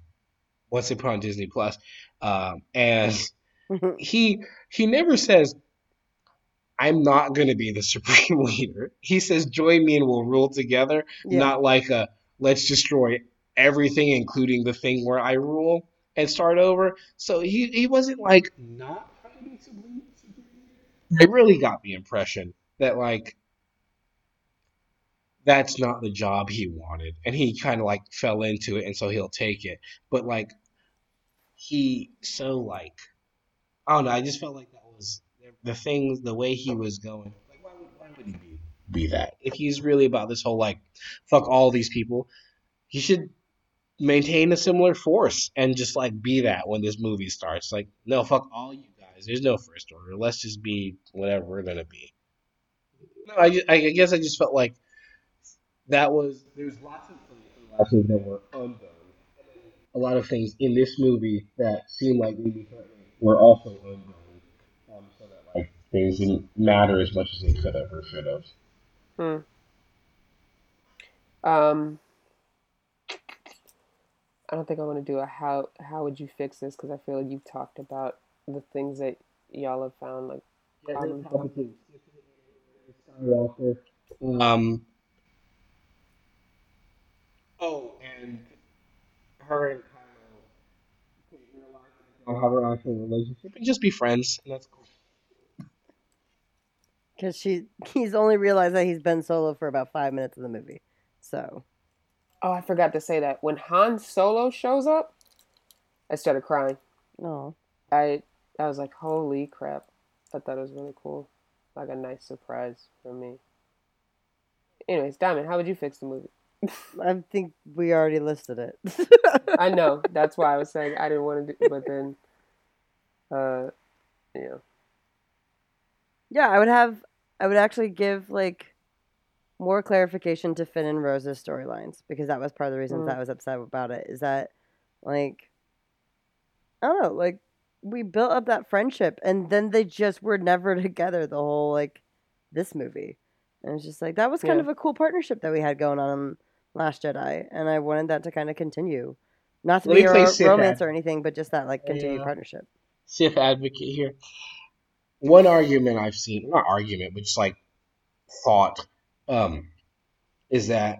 once they put on Disney Plus, um, and he he never says, "I'm not going to be the supreme leader." He says, "Join me and we'll rule together." Yeah. Not like a let's destroy everything, including the thing where I rule and start over. So he he wasn't like not trying to be supreme. It really got the impression that like that's not the job he wanted, and he kind of like fell into it, and so he'll take it. But like he so like I don't know. I just felt like that was the things, the way he was going. Like why would why would he be be that if he's really about this whole like fuck all these people? He should maintain a similar force and just like be that when this movie starts. Like, no, fuck all you guys. There's no first order. Let's just be whatever we're gonna be. No, I, I guess I just felt like that was there's lots of things that were undone. A lot of things in this movie that seemed like maybe were also undone. Um, so that like things didn't matter as much as they could have or should have. Hmm. Um, I don't think I want to do a how how would you fix this because I feel like you've talked about the things that y'all have found like Yeah, Um, Palpatine. Skywalker. Um. Oh, and her and Kylo don't have an actual relationship and just be friends, and that's cool. Because she, he's only realized that he's been solo for about five minutes of the movie. So, oh I forgot to say that when Han Solo shows up, I started crying. oh, I I was like holy crap! I thought it was really cool, like a nice surprise for me. Anyways, Diamond, how would you fix the movie? I think we already listed it. I know that's why I was saying I didn't want to do, but then, uh, yeah. Yeah, I would have. I would actually give like more clarification to Finn and Rose's storylines because that was part of the reasons Mm. I was upset about it. Is that like I don't know, like we built up that friendship and then they just were never together the whole like this movie, and it's just like that was kind Yeah. of a cool partnership that we had going on in Last Jedi, and I wanted that to kind of continue. Not to Let be a ro- romance or anything, but just that like continued Yeah. partnership. Sith advocate here. One argument I've seen, not argument, but just like thought, um, is that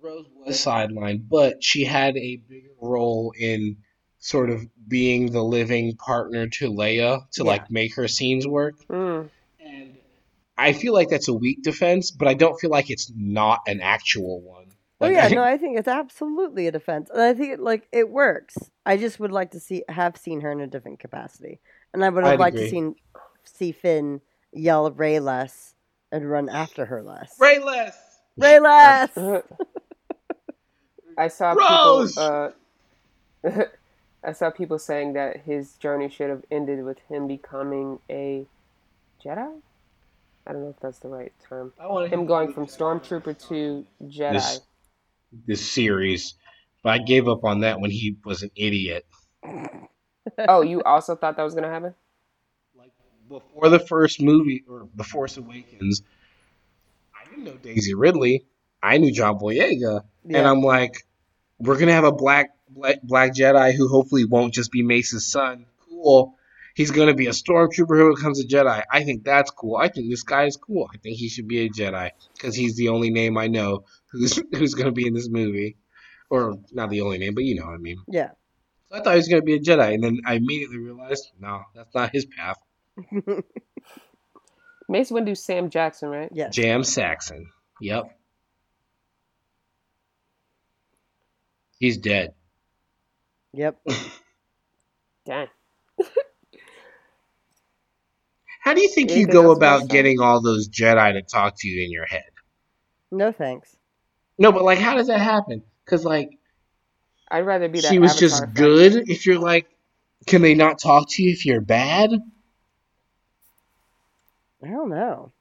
Rose was sidelined, but she had a bigger role in sort of being the living partner to Leia to Yeah. like make her scenes work. mm, And I feel like that's a weak defense, but I don't feel like it's not an actual one. Oh Like, yeah, I- no, I think it's absolutely a defense, and I think it, like it works. I just would like to see have seen her in a different capacity, and I would have I'd liked to agree. seen see Finn yell Rey less and run after her less. Rey less. Rey less. I saw Rose! people. Uh, I saw people saying that his journey should have ended with him becoming a Jedi. I don't know if that's the right term. I want Him going from stormtrooper to Jedi. This- this series, but I gave up on that when he was an idiot. Oh, you also thought that was gonna happen? Before the first movie or The Force Awakens, I didn't know Daisy Ridley. I knew John Boyega, and I'm like, we're gonna have a black, black black Jedi who hopefully won't just be Mace's son. Cool. He's gonna be a stormtrooper who becomes a Jedi. I think that's cool. I think this guy is cool. I think he should be a Jedi because he's the only name I know who's who's gonna be in this movie, or not the only name, but you know what I mean. Yeah. So I thought he was gonna be a Jedi, and then I immediately realized, no, that's not his path. Mace Windu, Sam Jackson, right? yes. Jam Saxon. Yep. He's dead. Yep. Dang. How do you think you go about about getting all those Jedi to talk to you in your head? No thanks. No, but like, how does that happen? Because like, I'd rather be that. she was just friend. good. If you're like, can they not talk to you if you're bad? I don't know.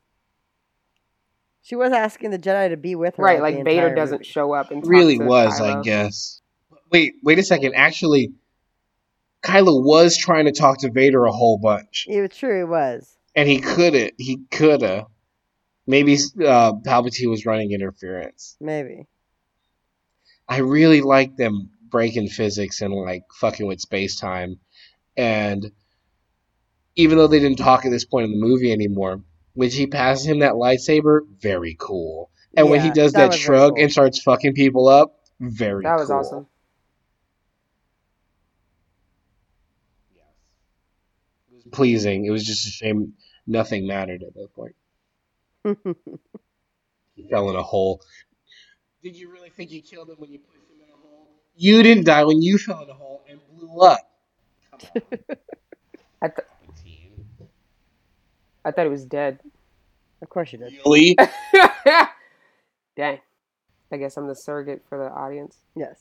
She was asking the Jedi to be with her. Right, the like Vader doesn't movie. show up and really to was, I guess. Wait, wait a second. Actually, Kylo was trying to talk to Vader a whole bunch. It was true. It was. and he couldn't. He coulda. Maybe uh, Palpatine was running interference. Maybe. I really like them breaking physics and like fucking with space time. And even though they didn't talk at this point in the movie anymore, when she passes him that lightsaber, very cool. And when he does that that, shrug cool. and starts fucking people up, very cool. That was cool. awesome. It was pleasing. It was just a shame nothing mattered at that point. He fell in a hole. Did you really think you killed him when you pushed him in a hole? You didn't die when you fell in a hole and blew up. Come on. I, thought he was dead. of course you did. Really? Dang. I guess I'm the surrogate for the audience. Yes.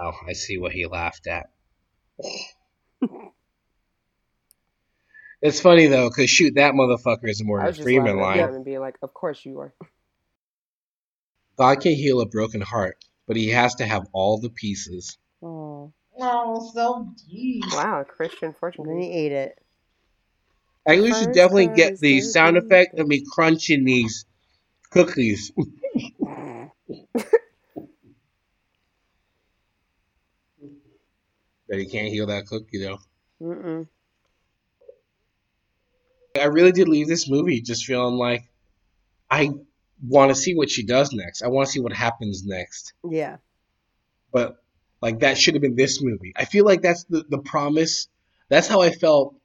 Oh, I see what he laughed at. it's funny though, because shoot, that motherfucker is more Morgan was just Freeman laughing line. and being like, "Of course you are." God can heal a broken heart, but he has to have all the pieces. Oh, Oh, so deep. Wow, a Christian fortune and he ate it. I think we should First definitely get the sound effect of me crunching these cookies. but he can't heal that cookie though. Mm-mm. I really did leave this movie just feeling like I want to see what she does next. I want to see what happens next. Yeah. But like that should have been this movie. I feel like that's the, the promise. That's how I felt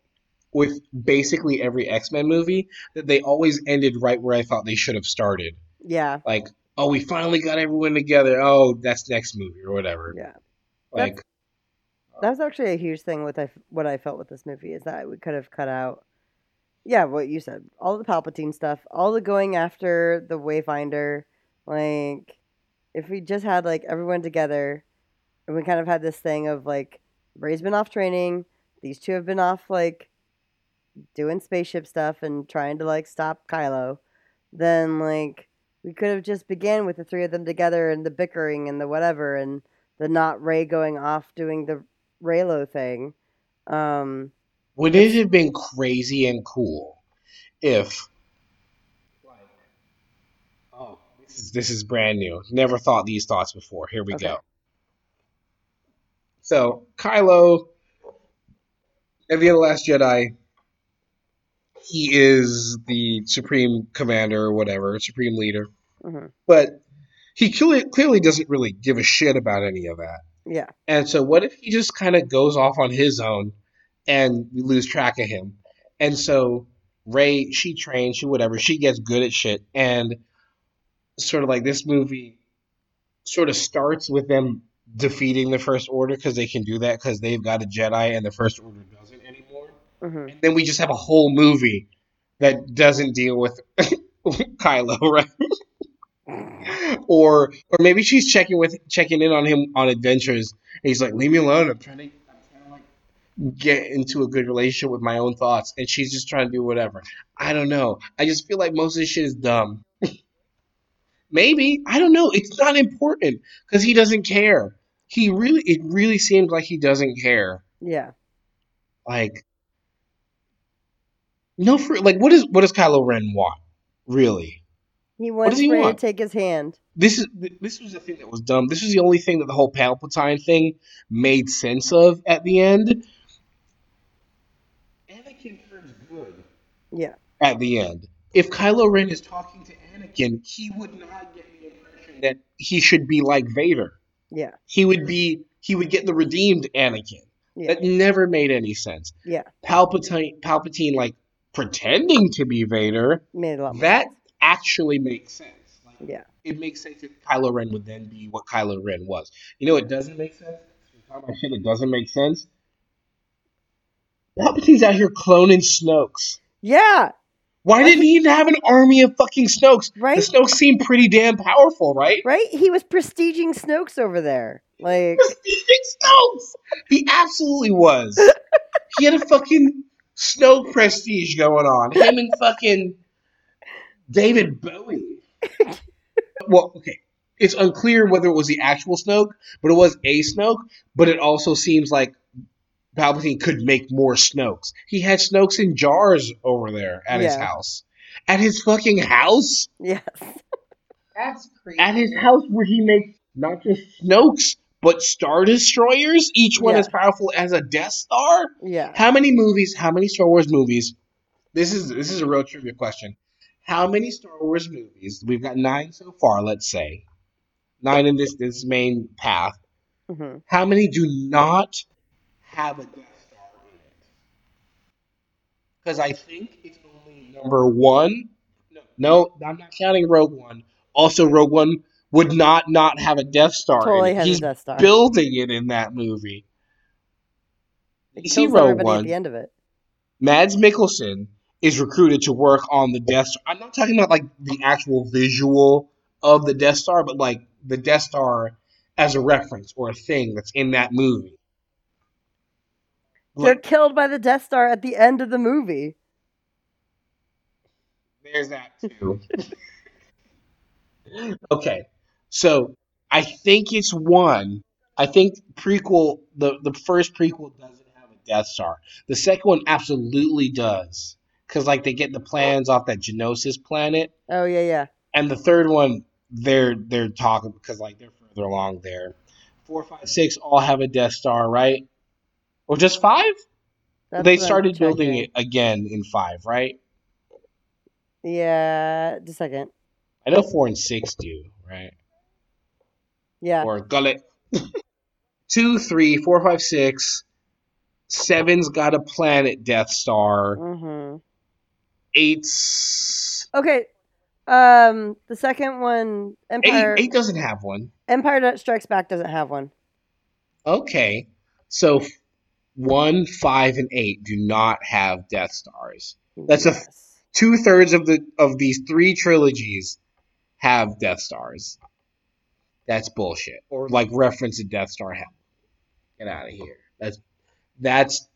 with basically every X Men movie that they always ended right where I thought they should have started. Yeah. Like, oh, we finally got everyone together. Oh, that's next movie or whatever. Yeah. Like, That was actually a huge thing with I, what I felt with this movie is that we could have cut out. yeah, what you said. All the Palpatine stuff, all the going after the Wayfinder. Like, if we just had like everyone together, and we kind of had this thing of like Rey's been off training, these two have been off like doing spaceship stuff and trying to like stop Kylo, then like we could have just began with the three of them together and the bickering and the whatever and the not Rey going off doing the Reylo thing. Um, Would it have been crazy and cool if, like, oh, this is this is brand new. Never thought these thoughts before. Here we Okay. go. So Kylo, at the Last Jedi, he is the supreme commander or whatever, supreme leader, mhm. but he clearly, clearly doesn't really give a shit about any of that. Yeah, And so, what if he just kind of goes off on his own and we lose track of him? And so, Rey, she trains, she whatever, she gets good at shit. And sort of like this movie sort of starts with them defeating the First Order because they can do that because they've got a Jedi and the First Order doesn't anymore. hmm And then we just have a whole movie that doesn't deal with Kylo, right? or or maybe she's checking with checking in on him on adventures. And he's like, "Leave me alone. I'm trying to, I'm trying to like get into a good relationship with my own thoughts." And she's just trying to do whatever. I don't know. I just feel like most of this shit is dumb. maybe I don't know. It's not important because he doesn't care. He really, it really seems like he doesn't care. yeah. Like, no, for like, what is what does Kylo Ren want? Really? He wants does he Rey want? to take his hand. this is this was the thing that was dumb. This was the only thing that the whole Palpatine thing made sense of at the end. Anakin turns good Yeah, at the end. If Kylo Ren is talking to Anakin, he would not get the impression that he should be like Vader. yeah, He would be he would get the redeemed Anakin. yeah, That never made any sense. yeah. Palpatine Palpatine like pretending to be Vader, Made a lot that sense. actually makes sense. Like, Yeah, it makes sense if Kylo Ren would then be what Kylo Ren was. You know, it doesn't make sense. Talking shit that doesn't make sense. Palpatine's out here cloning Snokes. yeah. Why didn't he even have an army of fucking Snokes? Right? The Snokes seem pretty damn powerful, right? Right? He was prestiging Snoke's over there. Like, Prestiging Snokes! He absolutely was. he had a fucking Snoke prestige going on. Him and fucking David Bowie. well, okay. It's unclear whether it was the actual Snoke, but it was a Snoke. But it also seems like Palpatine could make more Snokes. He had Snokes in jars over there at his Yeah. house. At his fucking house? yes. That's creepy. At his house where he makes not just Snokes, but Star Destroyers, each one Yeah. as powerful as a Death Star? Yeah. How many movies, how many Star Wars movies? This is this is a real trivia question. How many Star Wars movies? We've got nine so far, let's say. Nine in this this main path. hmm How many do not have a Death Star in it? Because I think it's only number one. No, no, I'm not counting Rogue One. Also, Rogue One would not not have a Death Star. Totally has He's a Death Star. building it in that movie. It You see kills Rogue everybody One. at the end of it. Mads Mikkelsen is recruited to work on the Death Star. I'm not talking about like the actual visual of the Death Star, but like the Death Star as a reference or a thing that's in that movie. They're Like, killed by the Death Star at the end of the movie. there's that too. okay, so I think it's one. I think prequel the the first prequel doesn't have a Death Star. The second one absolutely does because like they get the plans off that Geonosis planet. Oh yeah, yeah. and the third one they're they're talking because like they're further along there. Four, five, six all have a Death Star, right? Or just five? That's they started building it again in five, right? Yeah, just a second. I know four and six do, right? Yeah. Or gullet. Two, three, four, five, six. Seven's got a planet Death Star. hmm Eight's Okay. Um, the second one. Empire Eight doesn't have one. Empire Strikes Back doesn't have one. Okay, so one, five, and eight do not have Death Stars. That's a two thirds of the of these three trilogies have Death Stars. That's bullshit. Or like reference a Death Star hell. Get out of here. That's that's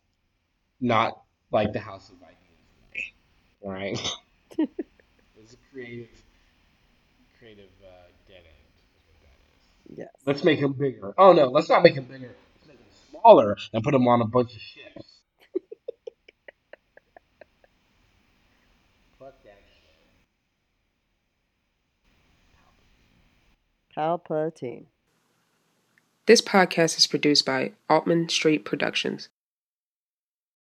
not like the House of Ideas. All right. it's a creative, creative uh, dead end. is what that is. Yes. Let's make him bigger. Oh no, let's not make him bigger. Let's make him smaller and put him on a bunch of ships. Fuck that shit. Palpatine. This podcast is produced by Altman Street Productions.